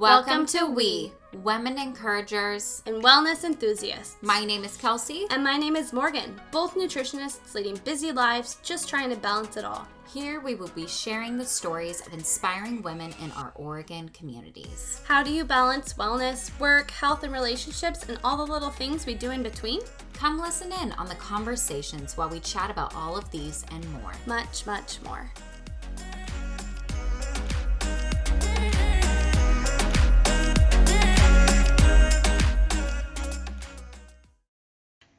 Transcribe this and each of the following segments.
Welcome to We, Women Encouragers. and wellness enthusiasts. My name is Kelsey. and my name is Morgan, both nutritionists leading busy lives, just trying to balance it all. Here we will be sharing the stories of inspiring women in our Oregon communities. How do you balance wellness, work, health, and relationships, and all the little things we do in between? Come listen in on the conversations while we chat about all of these and more. Much, much more.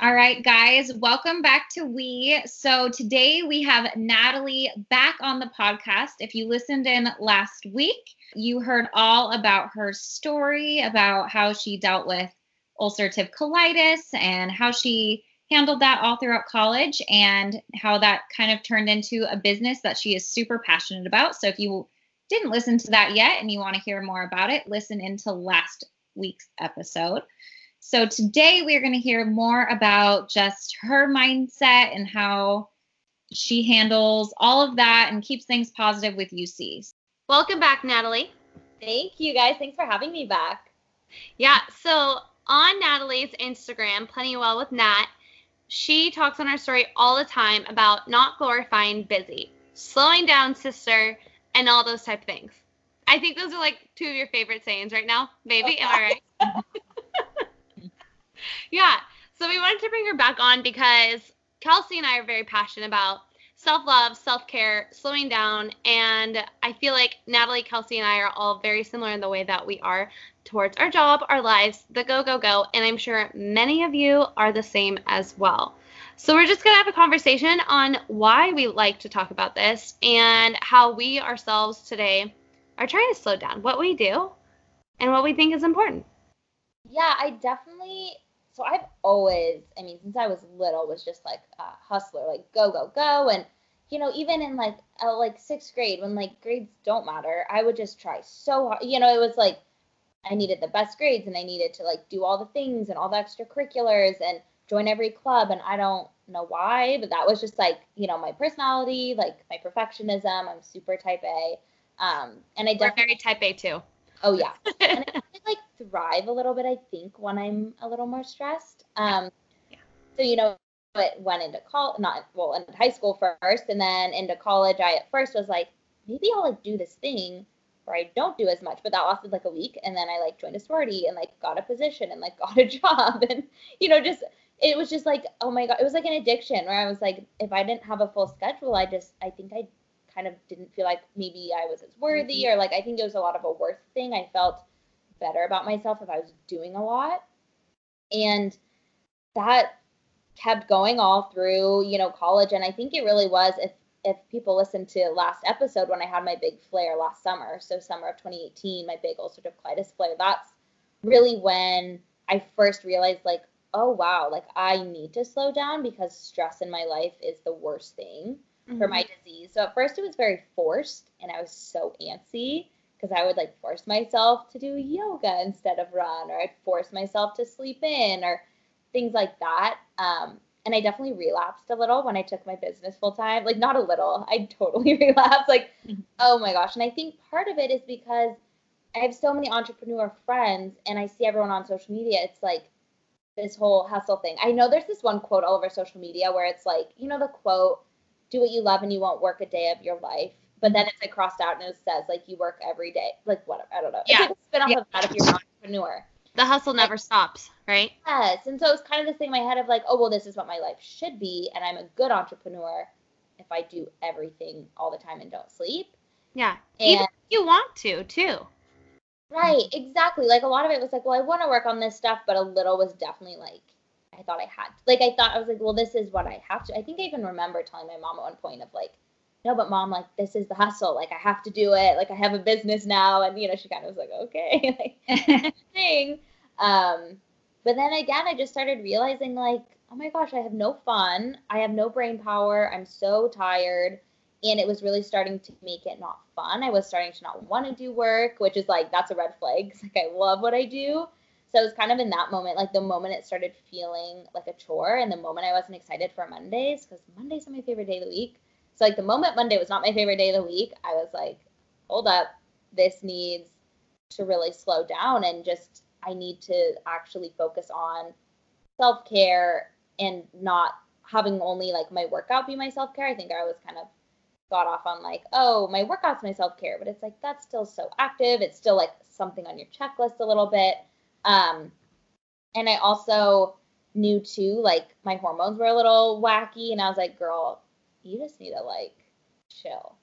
All right, guys, welcome back to We. So today we have Natalie back on the podcast. If you listened in last week, you heard all about her story about how she dealt with ulcerative colitis and how she handled that all throughout college and how that kind of turned into a business that she is super passionate about. So if you didn't listen to that yet and you want to hear more about it, listen into last week's episode. So today we're going to hear more about just her mindset and how she handles all of that and keeps things positive with UCs. Welcome back, Natalie. Thank you guys. Thanks for having me back. Yeah, so on Natalie's Instagram, Plenty Well with Nat, she talks on her story all the time about not glorifying busy, slowing down, sister, and all those type of things. I think those are like two of your favorite sayings right now, baby. Am I right? Yeah. So we wanted to bring her back on because Kelsey and I are very passionate about self love, self care, slowing down. And I feel like Natalie, Kelsey, and I are all very similar in the way that we are towards our job, our lives, the go, go, go. And I'm sure many of you are the same as well. So we're just going to have a conversation on why we like to talk about this and how we ourselves today are trying to slow down, what we do, and what we think is important. Yeah, I definitely. So I've always, I mean, since I was little, was just like a hustler, like go, go, go, and you know, even in like uh, like sixth grade, when like grades don't matter, I would just try so hard. You know, it was like I needed the best grades, and I needed to like do all the things and all the extracurriculars and join every club, and I don't know why, but that was just like you know my personality, like my perfectionism. I'm super type A, um, and I We're definitely very type A too. Oh yeah. and I like thrive a little bit, I think, when I'm a little more stressed. Um, Yeah. so you know, but went into college, not well, in high school first, and then into college. I at first was like, maybe I'll like do this thing where I don't do as much, but that lasted like a week, and then I like joined a sorority and like got a position and like got a job, and you know, just it was just like, oh my god, it was like an addiction where I was like, if I didn't have a full schedule, I just, I think I kind of didn't feel like maybe I was as worthy mm-hmm. or like I think it was a lot of a worth thing. I felt better about myself if I was doing a lot. And that kept going all through, you know, college. And I think it really was if if people listened to last episode when I had my big flare last summer, so summer of 2018, my big ulcerative colitis flare, that's really when I first realized like, oh wow, like I need to slow down because stress in my life is the worst thing for my disease. So at first it was very forced and I was so antsy because I would like force myself to do yoga instead of run or I'd force myself to sleep in or things like that. Um, and I definitely relapsed a little when I took my business full time. Like not a little, I totally relapsed. Like, oh my gosh. And I think part of it is because I have so many entrepreneur friends and I see everyone on social media. It's like this whole hustle thing. I know there's this one quote all over social media where it's like, you know, the quote, do what you love and you won't work a day of your life. But then it's like crossed out and it says like you work every day. Like whatever. I don't know. Yeah. It's like a spin off Yeah. of that if you're an entrepreneur. The hustle never stops, right? Yes. And so it's kind of this thing in my head of like, oh well, this is what my life should be, and I'm a good entrepreneur if I do everything all the time and don't sleep. Yeah. And Even if you want to, too. Right, exactly. Like a lot of it was like, well, I want to work on this stuff, but a little was definitely like, I thought I had. Like I thought I was like, well, this is what I have to. I think I even remember telling my mom at one point of like, no, but mom, like this is the hustle. Like I have to do it. Like I have a business now, and you know, she kind of was like, okay, like thing. Um, but then again, I just started realizing like, oh my gosh, I have no fun. I have no brain power. I'm so tired. And it was really starting to make it not fun. I was starting to not want to do work, which is like, that's a red flag. 'cause, like, I love what I do. So it was kind of in that moment, like the moment it started feeling like a chore and the moment I wasn't excited for Mondays, because Mondays are my favorite day of the week. So like the moment Monday was not my favorite day of the week, I was like, hold up, this needs to really slow down and just I need to actually focus on self care and not having only like my workout be my self care. I think I was kind of got off on like, oh, my workout's my self care, but it's like that's still so active. It's still like something on your checklist a little bit. Um, and I also knew too, like my hormones were a little wacky, and I was like, girl, you just need to like chill.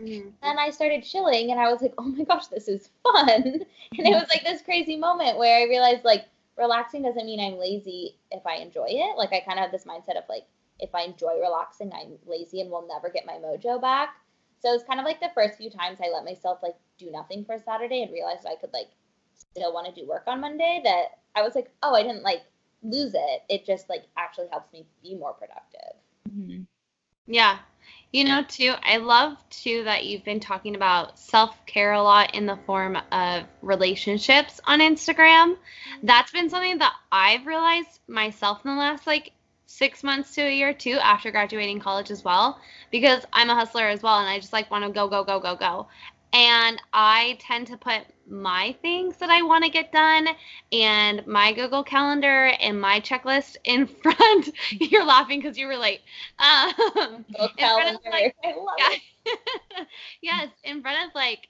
Mm-hmm. And I started chilling, and I was like, oh my gosh, this is fun. and it was like this crazy moment where I realized like relaxing doesn't mean I'm lazy if I enjoy it. Like I kind of have this mindset of like if I enjoy relaxing, I'm lazy and will never get my mojo back. So it was kind of like the first few times I let myself like do nothing for Saturday and realized I could like still want to do work on Monday that I was like, oh, I didn't like lose it. It just like actually helps me be more productive. Mm-hmm. Yeah. You know, too, I love too that you've been talking about self care a lot in the form of relationships on Instagram. That's been something that I've realized myself in the last like six months to a year too after graduating college as well because I'm a hustler as well and I just like want to go, go, go, go, go. And I tend to put my things that I want to get done and my Google Calendar and my checklist in front. You're laughing because you were late. Um, Google Calendar. Like, I love yeah. it. yes, in front of like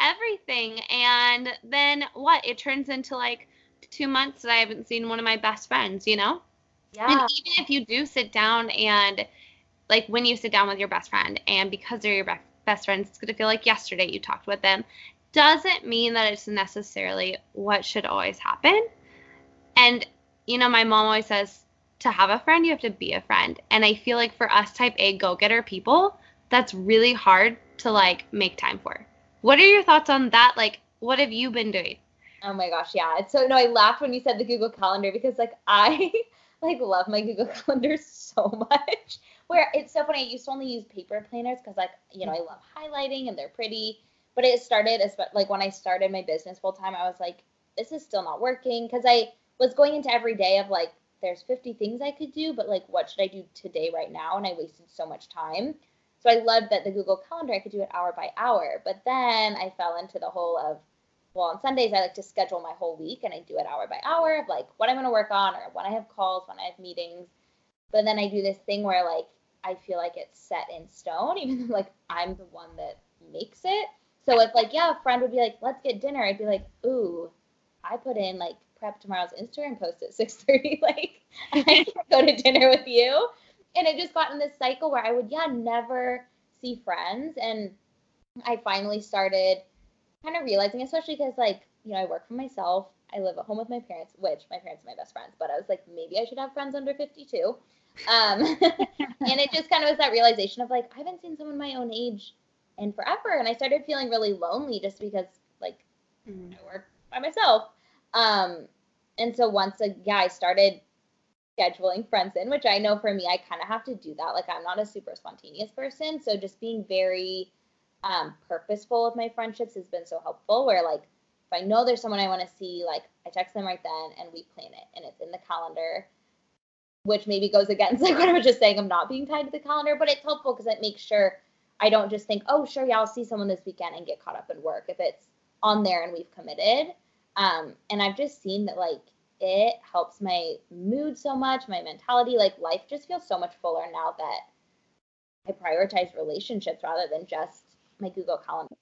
everything. And then what? It turns into like two months that I haven't seen one of my best friends, you know? Yeah. And even if you do sit down and like when you sit down with your best friend and because they're your best best friends, it's going to feel like yesterday you talked with them, doesn't mean that it's necessarily what should always happen. And, you know, my mom always says to have a friend, you have to be a friend. And I feel like for us type A go getter people, that's really hard to like make time for. What are your thoughts on that? Like, what have you been doing? Oh my gosh, yeah. So no, I laughed when you said the Google Calendar because like I like love my Google Calendar so much where it's so funny. I used to only use paper planners because like you know I love highlighting and they're pretty. But it started like when I started my business full time, I was like, this is still not working because I was going into every day of like there's 50 things I could do, but like what should I do today right now? And I wasted so much time. So I loved that the Google Calendar I could do it hour by hour. But then I fell into the whole of well, on Sundays I like to schedule my whole week and I do it hour by hour of like what I'm gonna work on or when I have calls, when I have meetings. But then I do this thing where like I feel like it's set in stone, even though like I'm the one that makes it. So if like yeah, a friend would be like, let's get dinner, I'd be like, ooh, I put in like prep tomorrow's Instagram post at 6:30. Like I can't go to dinner with you. And it just got in this cycle where I would yeah never see friends, and I finally started kind of realizing, especially because like you know I work for myself. I live at home with my parents, which my parents are my best friends, but I was like, maybe I should have friends under 52. Um, and it just kind of was that realization of like, I haven't seen someone my own age in forever. And I started feeling really lonely just because like mm. I work by myself. Um, and so once a, yeah, I started scheduling friends in, which I know for me, I kind of have to do that. Like I'm not a super spontaneous person. So just being very um, purposeful with my friendships has been so helpful where like, if I know there's someone I want to see, like I text them right then and we plan it and it's in the calendar which maybe goes against like what I was just saying. I'm not being tied to the calendar, but it's helpful because it makes sure I don't just think, oh, sure, yeah, I'll see someone this weekend and get caught up in work if it's on there and we've committed. Um, and I've just seen that like it helps my mood so much, my mentality. Like life just feels so much fuller now that I prioritize relationships rather than just my Google Calendar.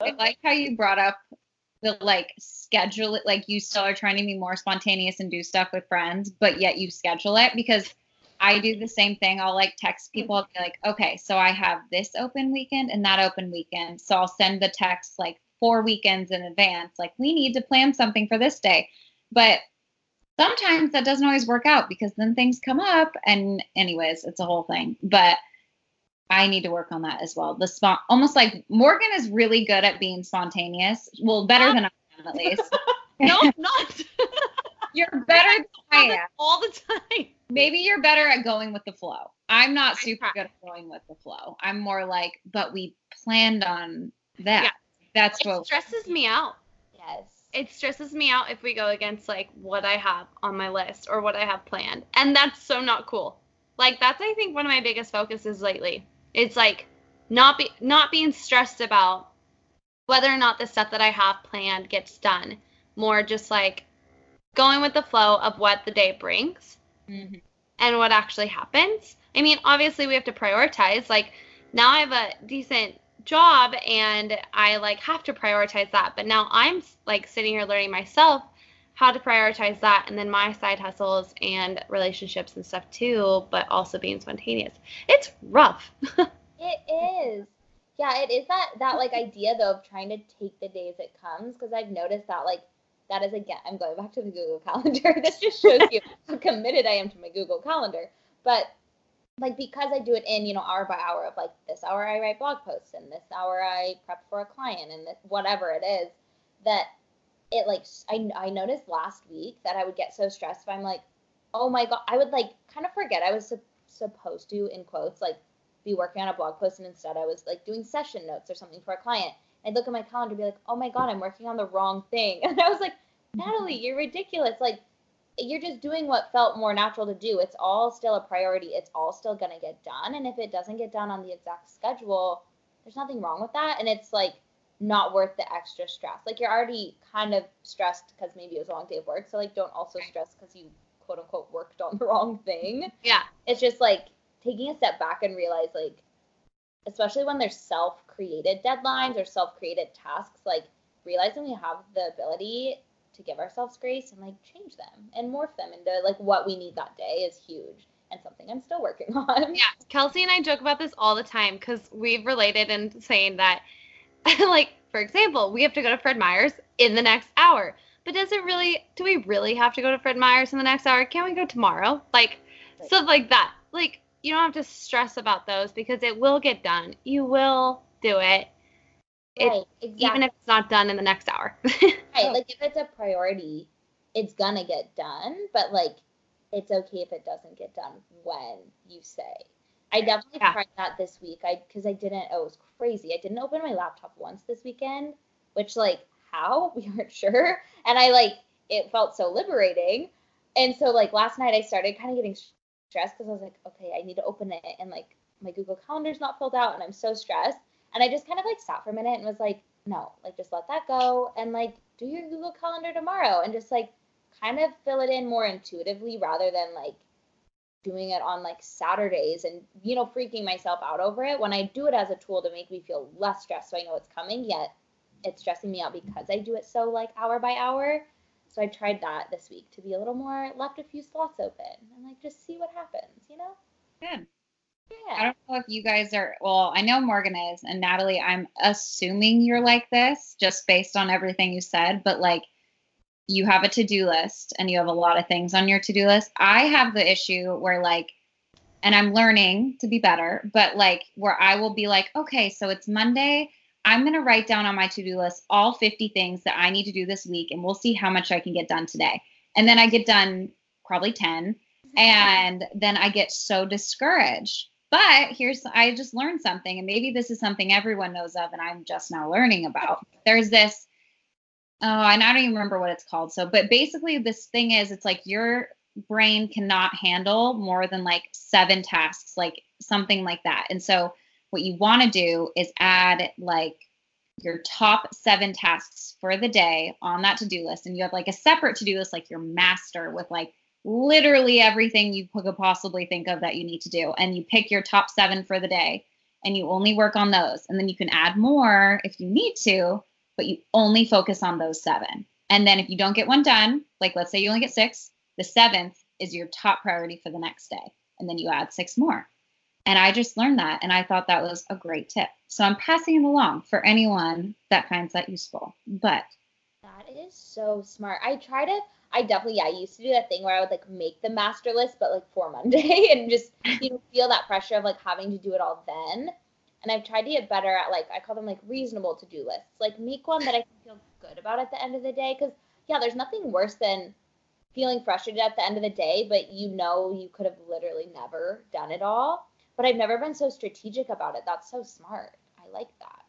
I like how you brought up the like schedule it like you still are trying to be more spontaneous and do stuff with friends but yet you schedule it because i do the same thing. I'll like text people and be like okay so i have this open weekend and that open weekend so i'll send the text like four weekends in advance like we need to plan something for this day. But sometimes that doesn't always work out because then things come up and anyways it's a whole thing. But I need to work on that as well. The spot, almost like Morgan is really good at being spontaneous. Well, better than I am at least. no, not. you're better than I am all the time. Maybe you're better at going with the flow. I'm not super good at going with the flow. I'm more like, but we planned on that. Yeah. That's it what stresses me out. Yes. It stresses me out if we go against like what I have on my list or what I have planned. And that's so not cool. Like that's I think one of my biggest focuses lately it's like not be not being stressed about whether or not the stuff that I have planned gets done. More just like going with the flow of what the day brings Mhm. and what actually happens. I mean, obviously we have to prioritize. Like now I have a decent job and I like have to prioritize that. But now I'm like sitting here learning myself how to prioritize that and then my side hustles and relationships and stuff too, but also being spontaneous. It's rough. It is. Yeah, it is that that like idea though of trying to take the day as it comes because I've noticed that like that is again I'm going back to the Google Calendar. this just shows you how committed I am to my Google Calendar. But like because I do it in, you know, hour by hour of like this hour I write blog posts and this hour I prep for a client and this, whatever it is that it like I, I noticed last week that I would get so stressed if I'm like, "Oh my god, I would like kind of forget I was sup- supposed to in quotes like be working on a blog post and instead I was like doing session notes or something for a client. I'd look at my calendar and be like, oh my God, I'm working on the wrong thing. And I was like, Natalie, you're ridiculous. Like, you're just doing what felt more natural to do. It's all still a priority. It's all still going to get done. And if it doesn't get done on the exact schedule, there's nothing wrong with that. And it's like not worth the extra stress. Like, you're already kind of stressed because maybe it was a long day of work. So, like, don't also stress because you quote unquote worked on the wrong thing yeah. it's just like taking a step back and realize like especially when there's self-created deadlines or self-created tasks like realizing we have the ability to give ourselves grace and like change them and morph them into like what we need that day is huge and something i'm still working on Yeah, Kelsey and I joke about this all the time because we've related in saying that, like, for example, we have to go to Fred Meyer's in the next hour. But does it really, do we really have to go to Fred Meyer's in the next hour? Can't we go tomorrow? Like, stuff like that. Like, you don't have to stress about those because it will get done. You will do it, It- right exactly even if it's not done in the next hour. right like if oh. it's a priority it's gonna get done but like it's okay if it doesn't get done when you say i definitely Yeah. tried that this week. I because i didn't oh, it was crazy. I didn't open my laptop once this weekend which like how? We weren't sure. And i like it felt so liberating. And so like last night i started kind of getting stressed because i was like okay i need to open it. And like my google calendar's not filled out and i'm so stressed. And i just kind of like sat for a minute and was like no like just let that go and like do your google calendar tomorrow and just like kind of fill it in more intuitively rather than like doing it on like saturdays and you know freaking myself out over it when i do it as a tool to make me feel less stressed so i know it's coming yet it's stressing me out because i do it so like hour by hour so i tried that this week to be a little more left a few slots open and like just see what happens you know Good. Yeah. I don't know if you guys are, well, I know Morgan is, and Natalie, I'm assuming you're like this just based on everything you said, but like you have a to do list and you have a lot of things on your to do list. I have the issue where, like, and I'm learning to be better, but like where I will be like, okay, so it's Monday. I'm going to write down on my to do list all 50 things that I need to do this week, and we'll see how much I can get done today. And then I get done probably 10, and then I get so discouraged. But here's I just learned something, and maybe this is something everyone knows of, and I'm just now learning about. There's this, oh, and I don't even remember what it's called. So, but basically, this thing is, it's like your brain cannot handle more than like seven tasks, like something like that. And so, what you want to do is add like your top seven tasks for the day on that to do list, and you have like a separate to do list, like your master with like literally everything you could possibly think of that you need to do. And you pick your top seven for the day and you only work on those. And then you can add more if you need to, but you only focus on those seven. And then if you don't get one done, like let's say you only get six, the seventh is your top priority for the next day. And then you add six more. And I just learned that and I thought that was a great tip. So I'm passing it along for anyone that finds that useful. But That is so smart. I try to. I definitely, yeah, I used to do that thing where I would like make the master list, but like for Monday, and just you know feel that pressure of like having to do it all then. And I've tried to get better at like I call them like reasonable to do lists. Like make one that I can feel good about at the end of the day. Because yeah, there's nothing worse than feeling frustrated at the end of the day, but you know you could have literally never done it all. But I've never been so strategic about it. That's so smart. I like that.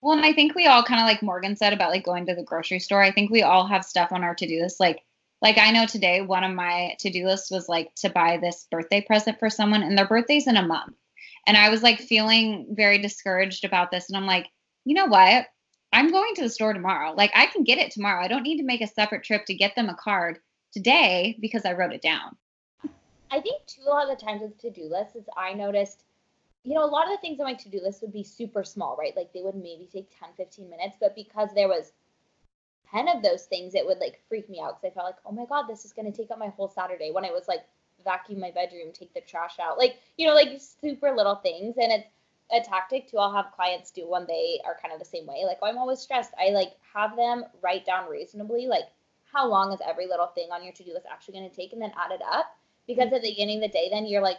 Well, and I think we all kind of like Morgan said about like going to the grocery store. I think we all have stuff on our to-do list. Like, like I know today one of my to-do lists was like to buy this birthday present for someone, and their birthday's in a month. And I was like feeling very discouraged about this, and I'm like, you know what? I'm going to the store tomorrow. Like I can get it tomorrow. I don't need to make a separate trip to get them a card today because I wrote it down. I think too a lot of the times with to-do lists is I noticed, you know, a lot of the things on my to-do list would be super small, right? Like they would maybe take 10, 15 minutes, but because there was 10 of those things, it would like freak me out because I felt like, oh my God, this is going to take up my whole Saturday when it was like vacuum my bedroom, take the trash out, like, you know, like super little things. And it's a tactic too I'll have clients do when they are kind of the same way. Like, oh, I'm always stressed. I like have them write down reasonably, like how long is every little thing on your to-do list actually going to take and then add it up. Because at the beginning of the day, then you're like,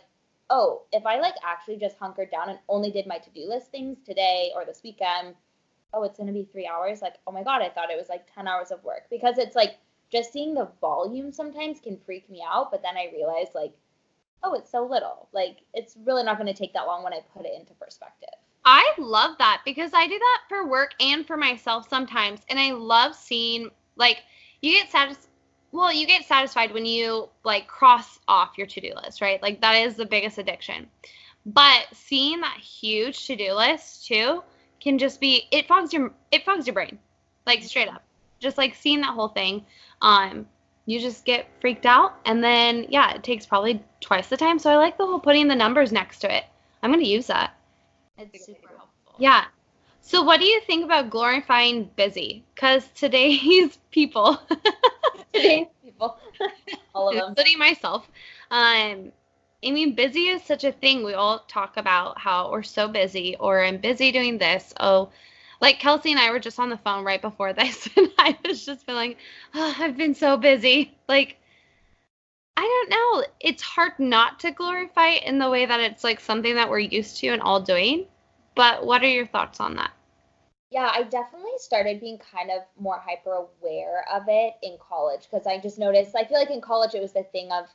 oh, if I like actually just hunkered down and only did my to-do list things today or this weekend, oh, it's going to be three hours. Like, oh my God, I thought it was like 10 hours of work because it's like just seeing the volume sometimes can freak me out. But then I realized like, oh, it's so little. Like, it's really not going to take that long when I put it into perspective. I love that because I do that for work and for myself sometimes. And I love seeing, like, you get satisfied. Well, you get satisfied when you like cross off your to do list, right? Like, that is the biggest addiction. But seeing that huge to do list too can just be it fogs your it fogs your brain, like straight up. Just like seeing that whole thing, um, you just get freaked out, and then yeah, it takes probably twice the time. So I like the whole putting the numbers next to it. I'm gonna use that. It's super helpful. Yeah. So what do you think about glorifying busy? Because today's people, Today's people, all of them. including myself, um, I mean, busy is such a thing. We all talk about how we're so busy, or I'm busy doing this. Oh, like Kelsey and I were just on the phone right before this, and I was just feeling, oh, I've been so busy. Like, I don't know. It's hard not to glorify in the way that it's like something that we're used to and all doing. But what are your thoughts on that? Yeah, I definitely started being kind of more hyper aware of it in college because I just noticed, I feel like in college it was the thing of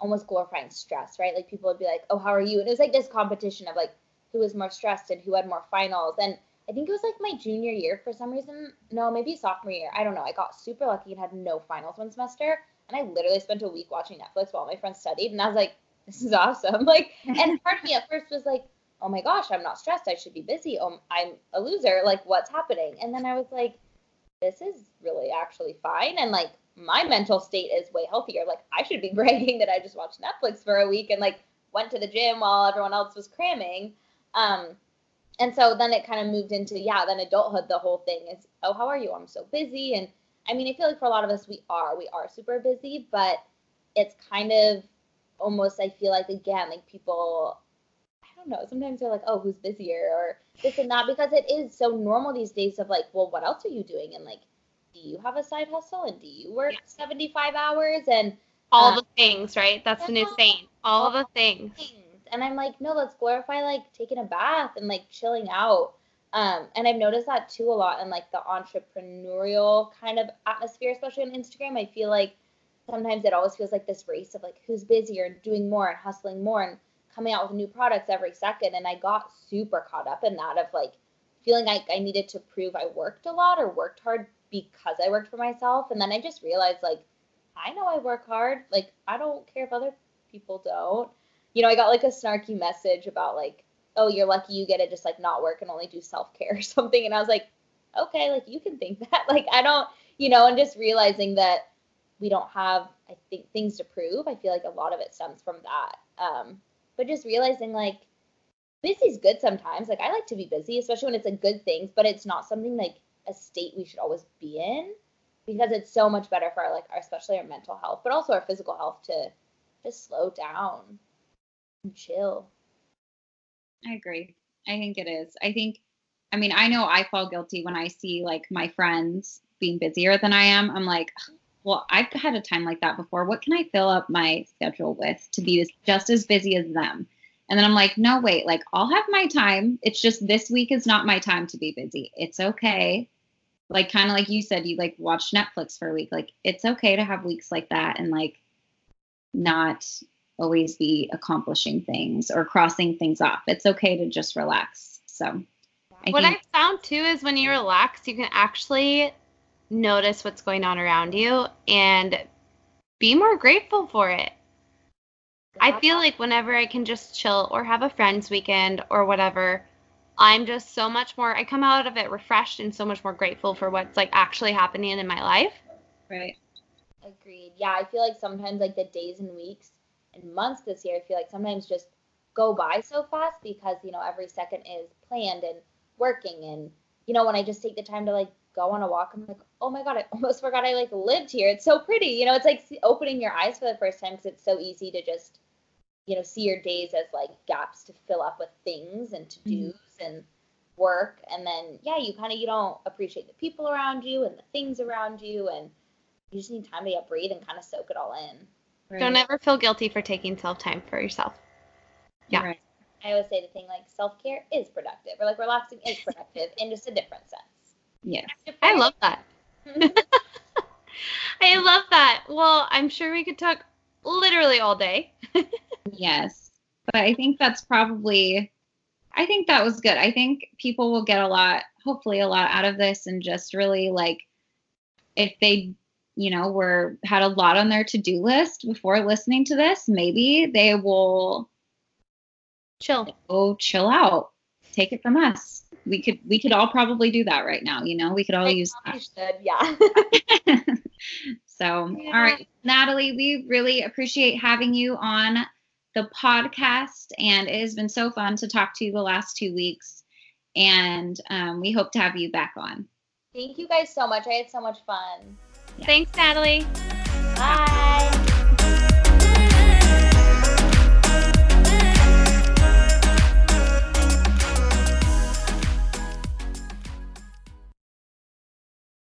almost glorifying stress, right? Like people would be like, oh, how are you? And it was like this competition of like who was more stressed and who had more finals. And I think it was like my junior year for some reason. No, maybe sophomore year. I don't know. I got super lucky and had no finals one semester. And I literally spent a week watching Netflix while my friends studied. And I was like, this is awesome. Like, and part of me at first was like, oh my gosh, I'm not stressed. I should be busy. Oh, I'm a loser. Like, what's happening? And then I was like, this is really actually fine. And like, my mental state is way healthier. Like, I should be bragging that I just watched Netflix for a week and like went to the gym while everyone else was cramming. Um, and so then it kind of moved into, yeah, then adulthood, the whole thing is, oh, how are you? I'm so busy. And I mean, I feel like for a lot of us, we are, we are super busy, but it's kind of almost, I feel like, again, like people I don't know. Sometimes they're like, oh, who's busier or this and that because it is so normal these days of like, well, what else are you doing? And like, do you have a side hustle and do you work Yeah. 75 hours and All Uh, the things, right? That's the new yeah. saying. All the things. things? And I'm like, no, let's glorify like taking a bath and like chilling out. Um, and I've noticed that too a lot in like the entrepreneurial kind of atmosphere, especially on Instagram. I feel like sometimes it always feels like this race of like who's busier and doing more and hustling more and coming out with new products every second. And I got super caught up in that of like feeling like I needed to prove I worked a lot or worked hard because I worked for myself. And then I just realized like I know I work hard. Like I don't care if other people don't. You know, I got like a snarky message about like, oh, you're lucky you get to just like not work and only do self care or something. And I was like, okay, like you can think that. Like I don't, you know, and just realizing that we don't have, I think, things to prove. I feel like a lot of it stems from that. Um, but just realizing like busy's good sometimes. Like I like to be busy, especially when it's a good thing, but it's not something like a state we should always be in because it's so much better for our like our, especially our mental health, but also our physical health to just slow down chill. I agree. I think it is. I think, I mean, I know I fall guilty when I see like my friends being busier than I am. I'm like, well, I've had a time like that before. What can I fill up my schedule with to be just as busy as them? And then I'm like, no, wait, like I'll have my time. It's just this week is not my time to be busy. It's okay. Like, kind of like you said, you like watch Netflix for a week. Like, it's okay to have weeks like that and like not always be accomplishing things or crossing things off. It's okay to just relax. So, I what think, I found too is when you relax, you can actually notice what's going on around you and be more grateful for it. I feel like whenever I can just chill or have a friend's weekend or whatever, I'm just so much more I come out of it refreshed and so much more grateful for what's like actually happening in my life. Right. Agreed. Yeah, I feel like sometimes like the days and weeks and months this year, I feel like sometimes just go by so fast because, you know, every second is planned and working and you know, when I just take the time to like go on a walk, I'm like, oh my god, I almost forgot I like lived here. It's so pretty. You know, it's like opening your eyes for the first time because it's so easy to just, you know, see your days as like gaps to fill up with things and to dos mm-hmm. and work, and then yeah, you kind of you don't appreciate the people around you and the things around you, and you just need time to get breathe and kind of soak it all in. Right. Don't ever feel guilty for taking self time for yourself. Yeah. Right. I always say the thing like self care is productive, or like relaxing is productive in just a different sense. Yes. I love that. I love that. Well, I'm sure we could talk literally all day. yes. But I think that's probably I think that was good. I think people will get a lot, hopefully a lot out of this and just really like if they, you know, were had a lot on their to-do list before listening to this, maybe they will chill. Go chill out. Take it from us. We could we could all probably do that right now you know? We could all I use that. should, yeah. So yeah. all right. Natalie we really appreciate having you on the podcast and it has been so fun to talk to you the last two weeks and um, we hope to have you back on. Thank you guys so much. I had so much fun yeah. Thanks, Natalie. Bye. Bye.